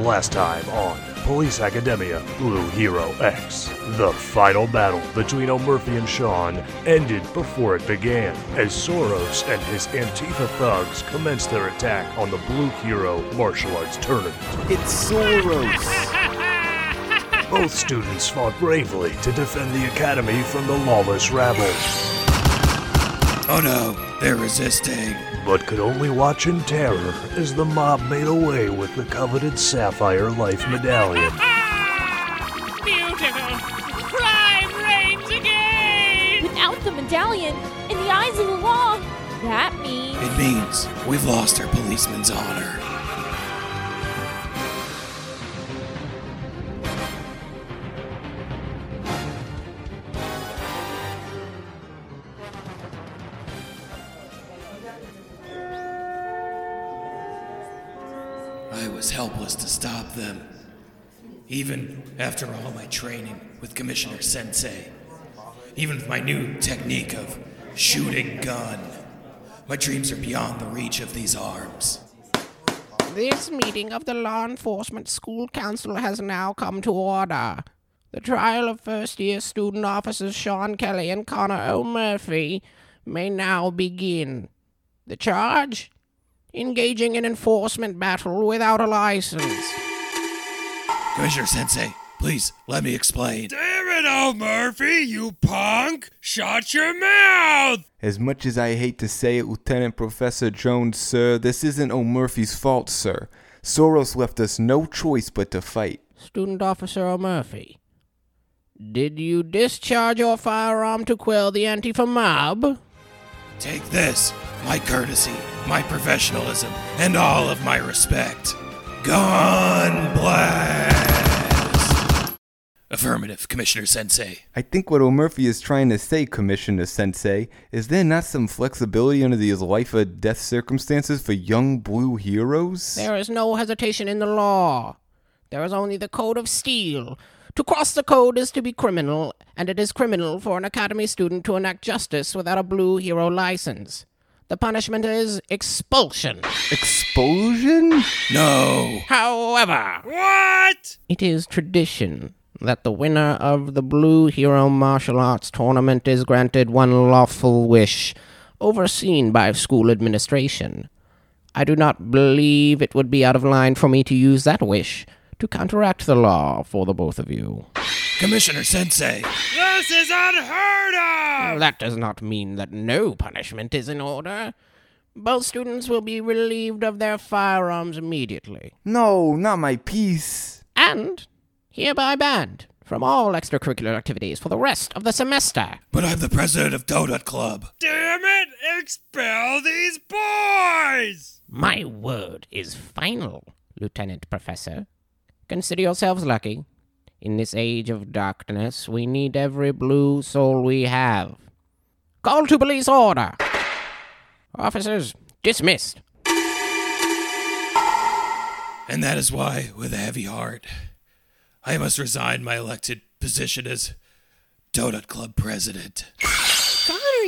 Last time on Police Academia Blue Hero X. The final battle between O'Murphy and Sean ended before it began, as Soros and his Antifa thugs commenced their attack on the Blue Hero martial arts tournament. It's Soros. Both students fought bravely to defend the academy from the lawless rabble, Oh no, they're resisting. But could only watch in terror as the mob made away with the coveted Sapphire Life Medallion. Beautiful! Crime reigns again! Without the medallion, in the eyes of the law, that means. It means we've lost our policeman's honor. Even after all my training with Commissioner Sensei, even with my new technique of shooting gun, my dreams are beyond the reach of these arms. This meeting of the Law Enforcement School Council has now come to order. The trial of first year student officers Sean Kelly and Connor O'Murphy may now begin. The charge? Engaging in enforcement battle without a license. Commissioner Sensei, please let me explain. Damn it, old Murphy, you punk! Shut your mouth! As much as I hate to say it, Lieutenant Professor Jones, sir, this isn't O'Murphy's fault, sir. Soros left us no choice but to fight. Student Officer O'Murphy, did you discharge your firearm to quell the Antifa mob? Take this, my courtesy, my professionalism, and all of my respect. Gun blast! Affirmative, Commissioner Sensei. I think what O'Murphy is trying to say, Commissioner Sensei, is there not some flexibility under these life or death circumstances for young blue heroes? There is no hesitation in the law. There is only the code of steel. To cross the code is to be criminal, and it is criminal for an academy student to enact justice without a blue hero license. The punishment is expulsion. Expulsion? No! However, What? it is tradition that the winner of the Blue Hero Martial Arts Tournament is granted one lawful wish, overseen by school administration. I do not believe it would be out of line for me to use that wish to counteract the law for the both of you. Commissioner Sensei! This is unheard of! That does not mean that no punishment is in order. Both students will be relieved of their firearms immediately, No, not my piece. and hereby banned from all extracurricular activities for the rest of the semester. But I'm the president of Donut Club. Damn it! Expel these boys! My word is final, Lieutenant Professor. Consider yourselves lucky. In this age of darkness, we need every blue soul we have. Call to police order. Officers, dismissed. And that is why, with a heavy heart, I must resign my elected position as Donut Club president.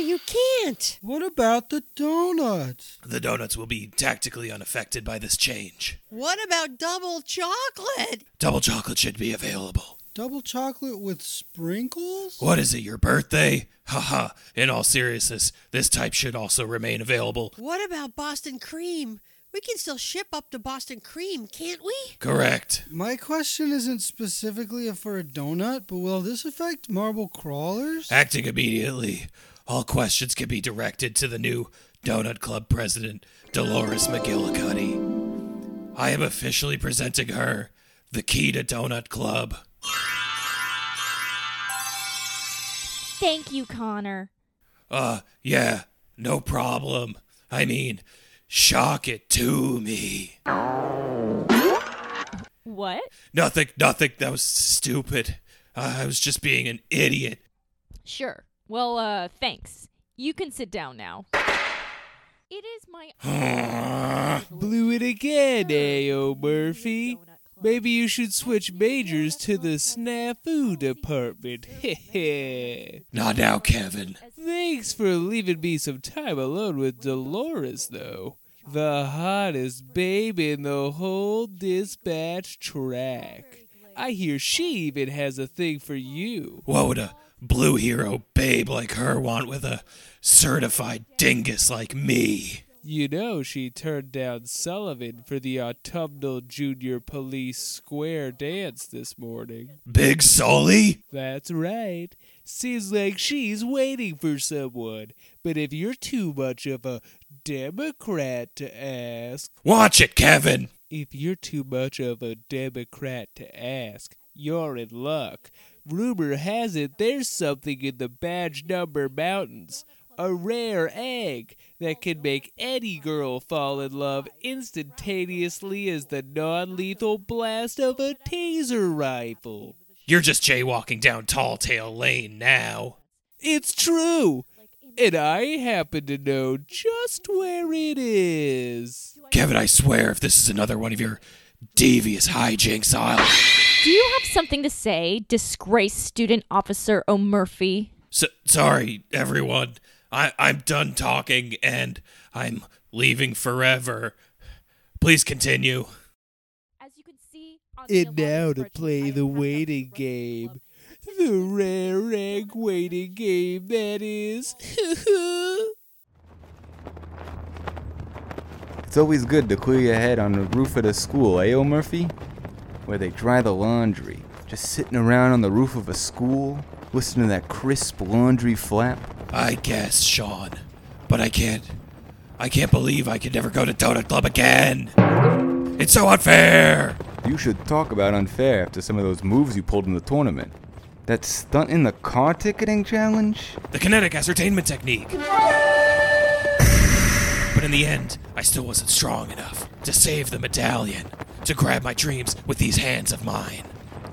Connor, you can't. What about the donuts? The donuts will be tactically unaffected by this change. What about double chocolate? Double chocolate should be available. Double chocolate with sprinkles? What is it, your birthday? Haha, in all seriousness, this type should also remain available. What about Boston cream? We can still ship up to Boston cream, can't we? Correct. My question isn't specifically for a donut, but will this affect marble crawlers? Acting immediately, all questions can be directed to the new Donut Club president, Dolores McGillicuddy. I am officially presenting her the key to Donut Club. Thank you, Connor. Uh, yeah, no problem. I mean, shock it to me. What? Nothing, nothing. That was stupid. Uh, I was just being an idiot. Sure. Well, uh, thanks. You can sit down now. It is my. Blew it again, eh, Murphy. Maybe you should switch majors to the snafu department. Not now, Kevin. Thanks for leaving me some time alone with Dolores, though. The hottest babe in the whole dispatch track. I hear she even has a thing for you. What would a blue hero babe like her want with a certified dingus like me? You know she turned down Sullivan for the autumnal junior police square dance this morning. Big Sully? That's right. Seems like she's waiting for someone. But if you're too much of a Democrat to ask. Watch it, Kevin! If you're too much of a Democrat to ask, you're in luck. Rumor has it there's something in the Badge Number Mountains. A rare egg that can make any girl fall in love instantaneously as the non lethal blast of a taser rifle. You're just jaywalking down Tall Tale Lane now. It's true! And I happen to know just where it is. Kevin, I swear if this is another one of your devious hijinks, I'll. Do you have something to say, disgraced student officer O'Murphy? S- sorry, everyone. I- I'm done talking and I'm leaving forever. Please continue. As you can see, on the And now to play the waiting game. The rare egg waiting game, that is. It's always good to clear your head on the roof of the school, eh, O'Murphy? Where they dry the laundry. Just sitting around on the roof of a school, listening to that crisp laundry flap. I guess, Sean. But I can't. I can't believe I could never go to Donut Club again. It's so unfair. You should talk about unfair after some of those moves you pulled in the tournament. That stunt in the car ticketing challenge? The kinetic ascertainment technique. But in the end, I still wasn't strong enough to save the medallion, to grab my dreams with these hands of mine.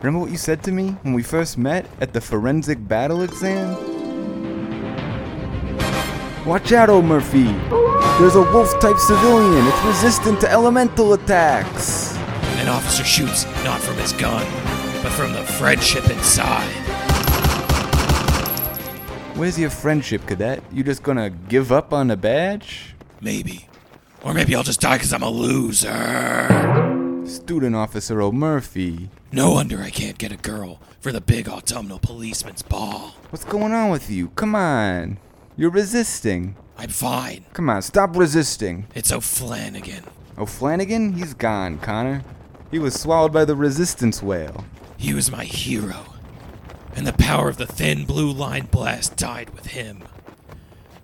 Remember what you said to me when we first met at the forensic battle exam? Watch out, O'Murphy! There's a wolf type civilian. It's resistant to elemental attacks. An officer shoots not from his gun, but from the friendship inside. Where's your friendship, cadet? You just gonna give up on the badge? Maybe. Or maybe I'll just die because I'm a loser. Student Officer O'Murphy. No wonder I can't get a girl for the big autumnal policeman's ball. What's going on with you? Come on. You're resisting. I'm fine. Come on, stop resisting. It's O'Flanagan. O'Flanagan? He's gone, Connor. He was swallowed by the resistance whale. He was my hero. And the power of the thin blue line blast died with him.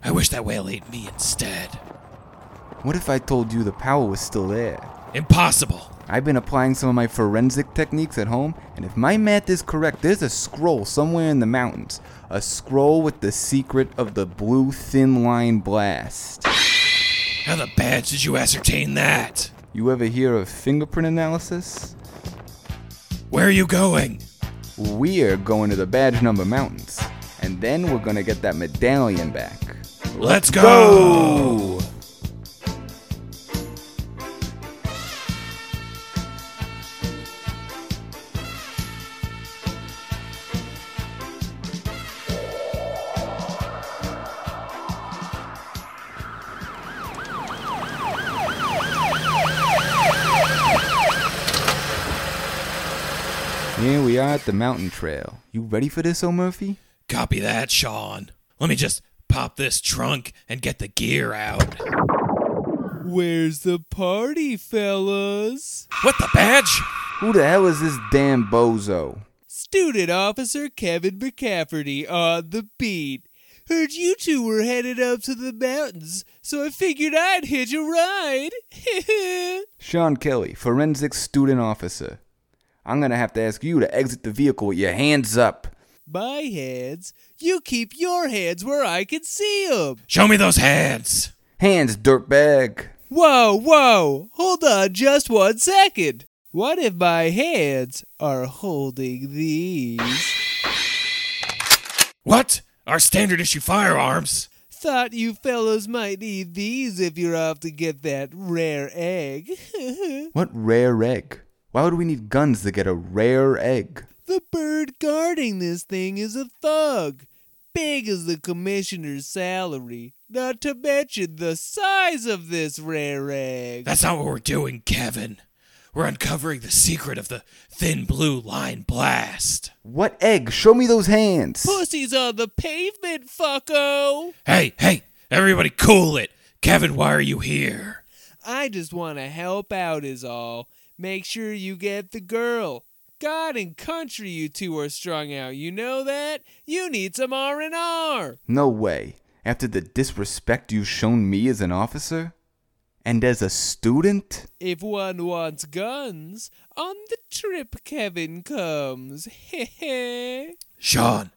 I wish that whale ate me instead. What if I told you the power was still there? Impossible. I've been applying some of my forensic techniques at home, and if my math is correct, there's a scroll somewhere in the mountains. A scroll with the secret of the blue thin line blast. How the badge did you ascertain that? You ever hear of fingerprint analysis? Where are you going? We're going to the Badge Number Mountains, and then we're gonna get that medallion back. Let's go! Here the mountain trail. You ready for this, O'Murphy? Copy that, Sean. Let me just pop this trunk and get the gear out. Where's the party, fellas? What the badge? Who the hell is this damn bozo? Student Officer Kevin McCafferty on the beat. Heard you two were headed up to the mountains, so I figured I'd hitch a ride. Sean Kelly, forensic student officer. I'm gonna have to ask you to exit the vehicle with your hands up. My hands? You keep your hands where I can see 'em. Show me those hands. Hands, dirtbag. Whoa, whoa! Hold on just one second. What if my hands are holding these? What? Our standard issue firearms? Thought you fellows might need these if you're off to get that rare egg. What rare egg? Why would we need guns to get a rare egg? the bird guarding this thing is a thug. Big as the commissioner's salary. Not to mention the size of this rare egg. That's not what we're doing, Kevin. We're uncovering the secret of the thin blue line blast. What egg? Show me those hands. Pussy's on the pavement, fucko. Hey, hey, everybody cool it. Kevin, why are you here? I just want to help out, is all. Make sure you get the girl. God and country, you two are strung out. You know that? You need some R and R. No way. After the disrespect you've shown me as an officer? And as a student? If one wants guns, on the trip Kevin comes. Heh Sean,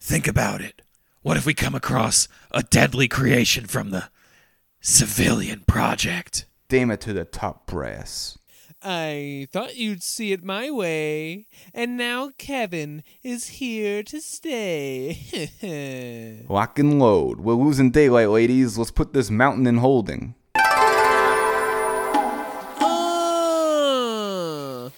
think about it. What if we come across a deadly creation from the civilian project? Damn it to the top brass. I thought you'd see it my way, and now Kevin is here to stay. Lock and load. We're losing daylight, ladies. Let's put this mountain in holding. Ah,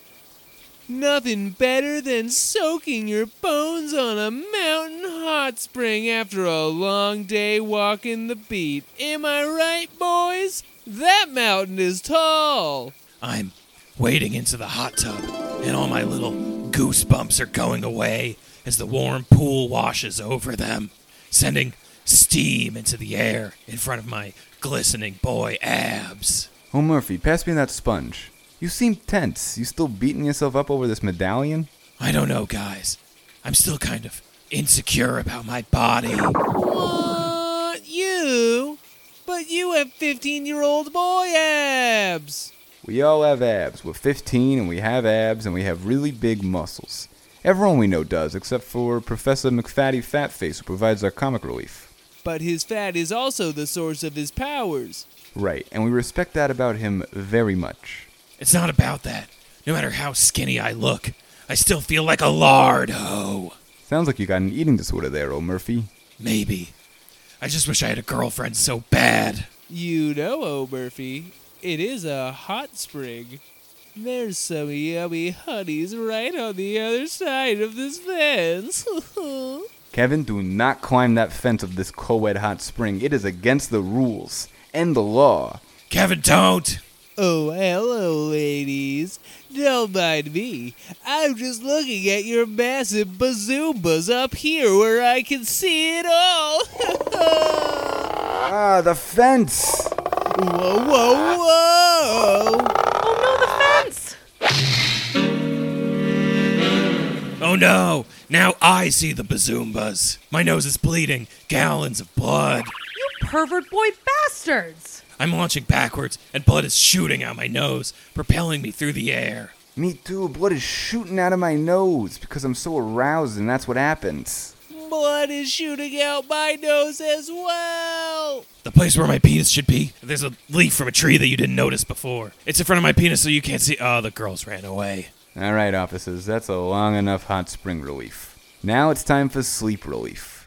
nothing better than soaking your bones on a mountain hot spring after a long day walking the beat. Am I right, boys? That mountain is tall. I'm wading into the hot tub, and all my little goosebumps are going away as the warm pool washes over them, sending steam into the air in front of my glistening boy abs. Oh, Murphy, pass me that sponge. You seem tense. You still beating yourself up over this medallion? I don't know, guys. I'm still kind of insecure about my body. What? You? But you have 15 year old boy abs. We all have abs. We're 15 and we have abs and we have really big muscles. Everyone we know does, except for Professor McFatty Fatface, who provides our comic relief. But his fat is also the source of his powers. Right, and we respect that about him very much. It's not about that. No matter how skinny I look, I still feel like a lard hoe. Sounds like you got an eating disorder there, old Murphy. Maybe. I just wish I had a girlfriend so bad. You know, O'Murphy, it is a hot spring. There's some yummy honeys right on the other side of this fence. Kevin, do not climb that fence of this co-ed hot spring. It is against the rules and the law. Kevin, don't! oh, hello, ladies. Don't mind me. I'm just looking at your massive bazoombas up here where I can see it all. Ah, the fence! Whoa, whoa, whoa! Oh no, the fence! Oh no! Now I see the bazoombas. My nose is bleeding. Gallons of blood. You pervert boy bastards! I'm launching backwards, and blood is shooting out my nose, propelling me through the air. Me too. Blood is shooting out of my nose because I'm so aroused, and that's what happens. Blood is shooting out my nose as well. The place where my penis should be. There's a leaf from a tree that you didn't notice before. It's in front of my penis so you can't see. Oh, the girls ran away. All right, officers, that's a long enough hot spring relief. Now it's time for sleep relief.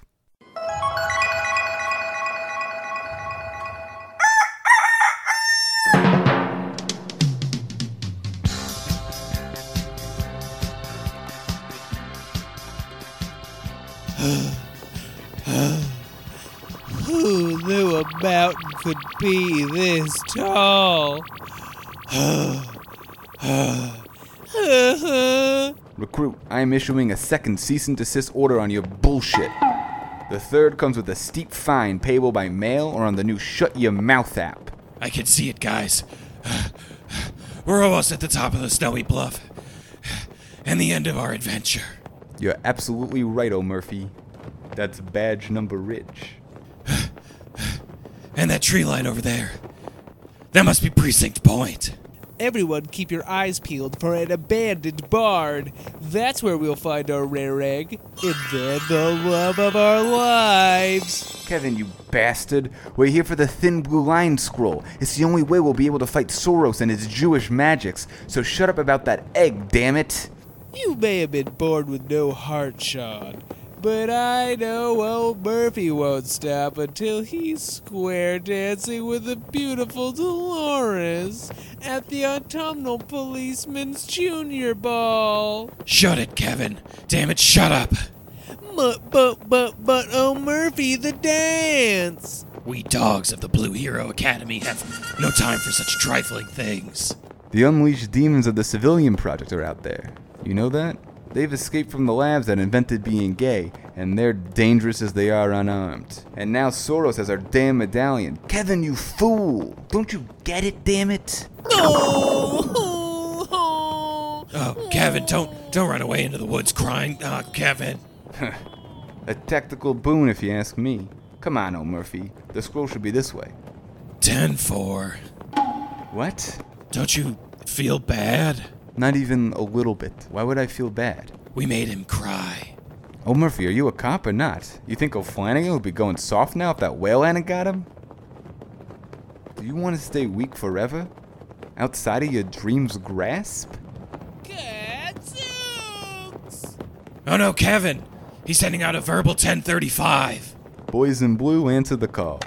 Could be this tall? Recruit, I am issuing a second cease and desist order on your bullshit. The third comes with a steep fine payable by mail or on the new Shut Your Mouth app. I can see it, guys. We're almost at the top of the snowy bluff. And the end of our adventure. You're absolutely right, O'Murphy. That's badge number Ridge. And that tree line over there. That must be Precinct Point. Everyone, keep your eyes peeled for an abandoned barn. That's where we'll find our rare egg. And then the love of our lives. Kevin, you bastard. We're here for the thin blue line scroll. It's the only way we'll be able to fight Soros and his Jewish magics. So shut up about that egg, damn it. You may have been born with no heart, Sean. But I know old Murphy won't stop until he's square dancing with the beautiful Dolores at the autumnal policeman's junior ball. Shut it, Kevin. Damn it, shut up. But, but, but, but, oh, Murphy, the dance. We dogs of the Blue Hero Academy have no time for such trifling things. The unleashed demons of the civilian project are out there. You know that? They've escaped from the labs that invented being gay, and they're dangerous as they are unarmed. And now Soros has our damn medallion. Kevin, you fool! Don't you get it, damn it? Oh, Kevin, don't don't run away into the woods crying. Ah, Kevin. A tactical boon, if you ask me. Come on, old Murphy. The scroll should be this way. 10 4. What? Don't you feel bad? Not even a little bit. Why would I feel bad? We made him cry. Oh, Murphy, are you a cop or not? You think O'Flanagan would be going soft now if that whale hadn't got him? Do you want to stay weak forever? Outside of your dream's grasp? Oh no, Kevin! He's sending out a verbal 1035. Boys in blue, answer the call.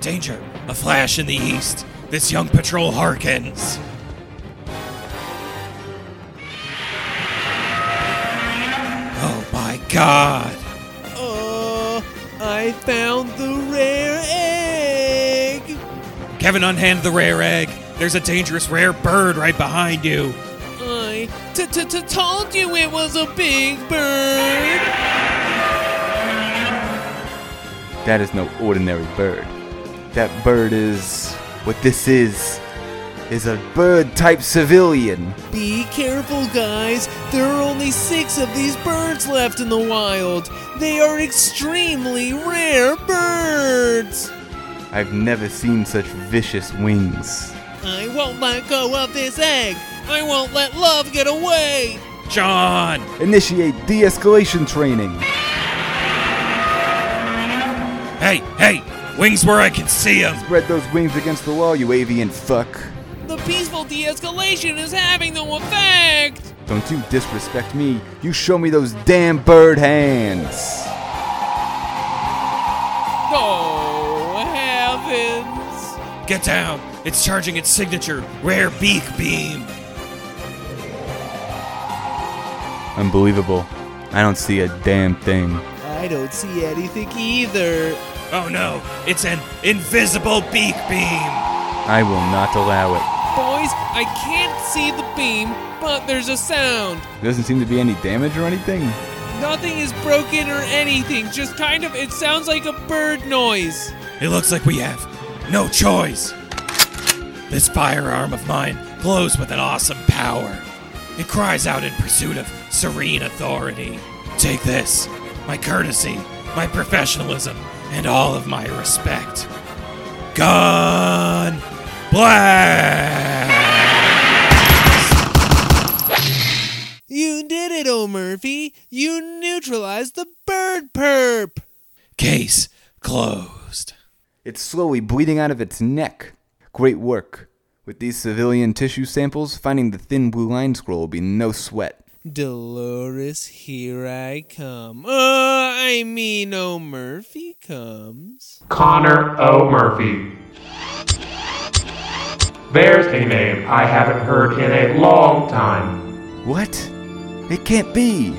Danger! A flash in the east. This young patrol harkens. God! Uh, I found the rare egg. Kevin, unhand the rare egg. There's a dangerous rare bird right behind you. I t t t told you it was a big bird. That is no ordinary bird. That bird is. What this is. Is a bird type civilian. Be careful, guys. There are only six of these birds left in the wild. They are extremely rare birds. I've never seen such vicious wings. I won't let go of this egg. I won't let love get away. John! Initiate de escalation training. Hey, hey! Wings where I can see them! Spread those wings against the wall, you avian fuck. The peaceful de escalation is having no effect. Don't you disrespect me. You show me those damn bird hands. Oh, heavens. Get down! It's charging its signature, rare beak beam! Unbelievable. I don't see a damn thing. I don't see anything either. Oh no, it's an invisible beak beam! I will not allow it. Boys, I can't see the beam, but there's a sound. There doesn't seem to be any damage or anything. Nothing is broken or anything, just kind of, it sounds like a bird noise. It looks like we have no choice. This firearm of mine glows with an awesome power. It cries out in pursuit of serene authority. Take this, my courtesy, my professionalism, and all of my respect. Gun blast! You did it, O'Murphy. You neutralized the bird perp. Case closed. It's slowly bleeding out of its neck. Great work. With these civilian tissue samples, finding the thin blue line scroll will be no sweat. Dolores, here I come. Uh, I mean, O'Murphy comes. Connor O. Murphy. There's a name I haven't heard in a long time. What? It can't be.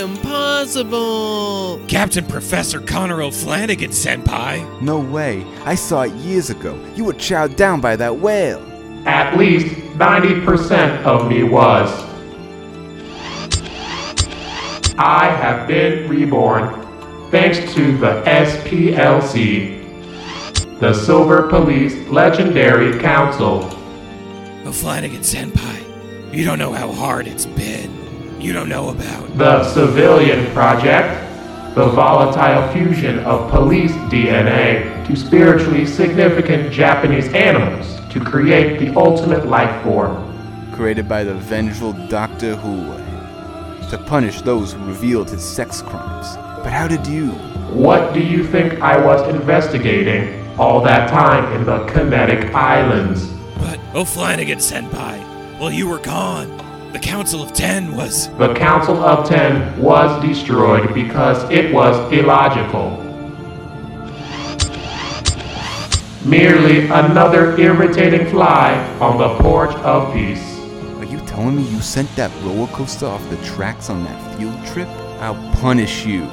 Impossible. Captain Professor Connor O'Flanagan, Senpai. No way. I saw it years ago. You were chowed down by that whale. At least 90% of me was. I have been reborn thanks to the SPLC, the Silver Police Legendary Council. The Flanagan Senpai, you don't know how hard it's been. You don't know about the Civilian Project, the volatile fusion of police DNA to spiritually significant Japanese animals to create the ultimate life form. Created by the vengeful Doctor Who to punish those who revealed his sex crimes. But how did you? What do you think I was investigating all that time in the Kinetic Islands? But O'Flanagan, Senpai, while you were gone, the Council of Ten was. The Council of Ten was destroyed because it was illogical. Merely another irritating fly on the porch of peace. Are you telling me you sent that roller coaster off the tracks on that field trip? I'll punish you.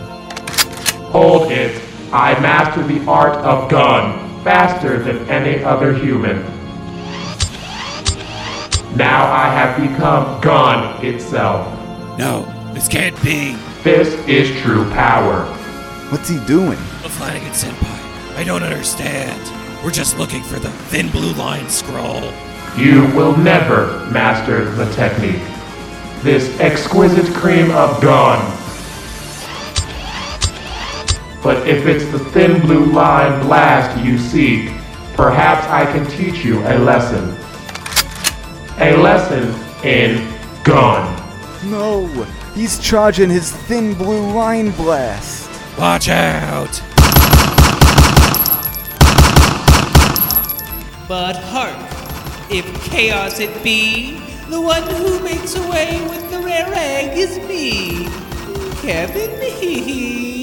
Hold it. I master the art of gun faster than any other human. Now I have become gun itself. No, this can't be. This is true power. What's he doing? Flanagan Senpai, I don't understand. We're just looking for the thin blue line scroll. You will never master the technique. This exquisite cream of gun. But if it's the thin blue line blast you seek, perhaps I can teach you a lesson. A lesson in gun. No, he's charging his thin blue line blast. Watch out! But hark, if chaos it be, the one who makes away with the rare egg is me, Kevin Hee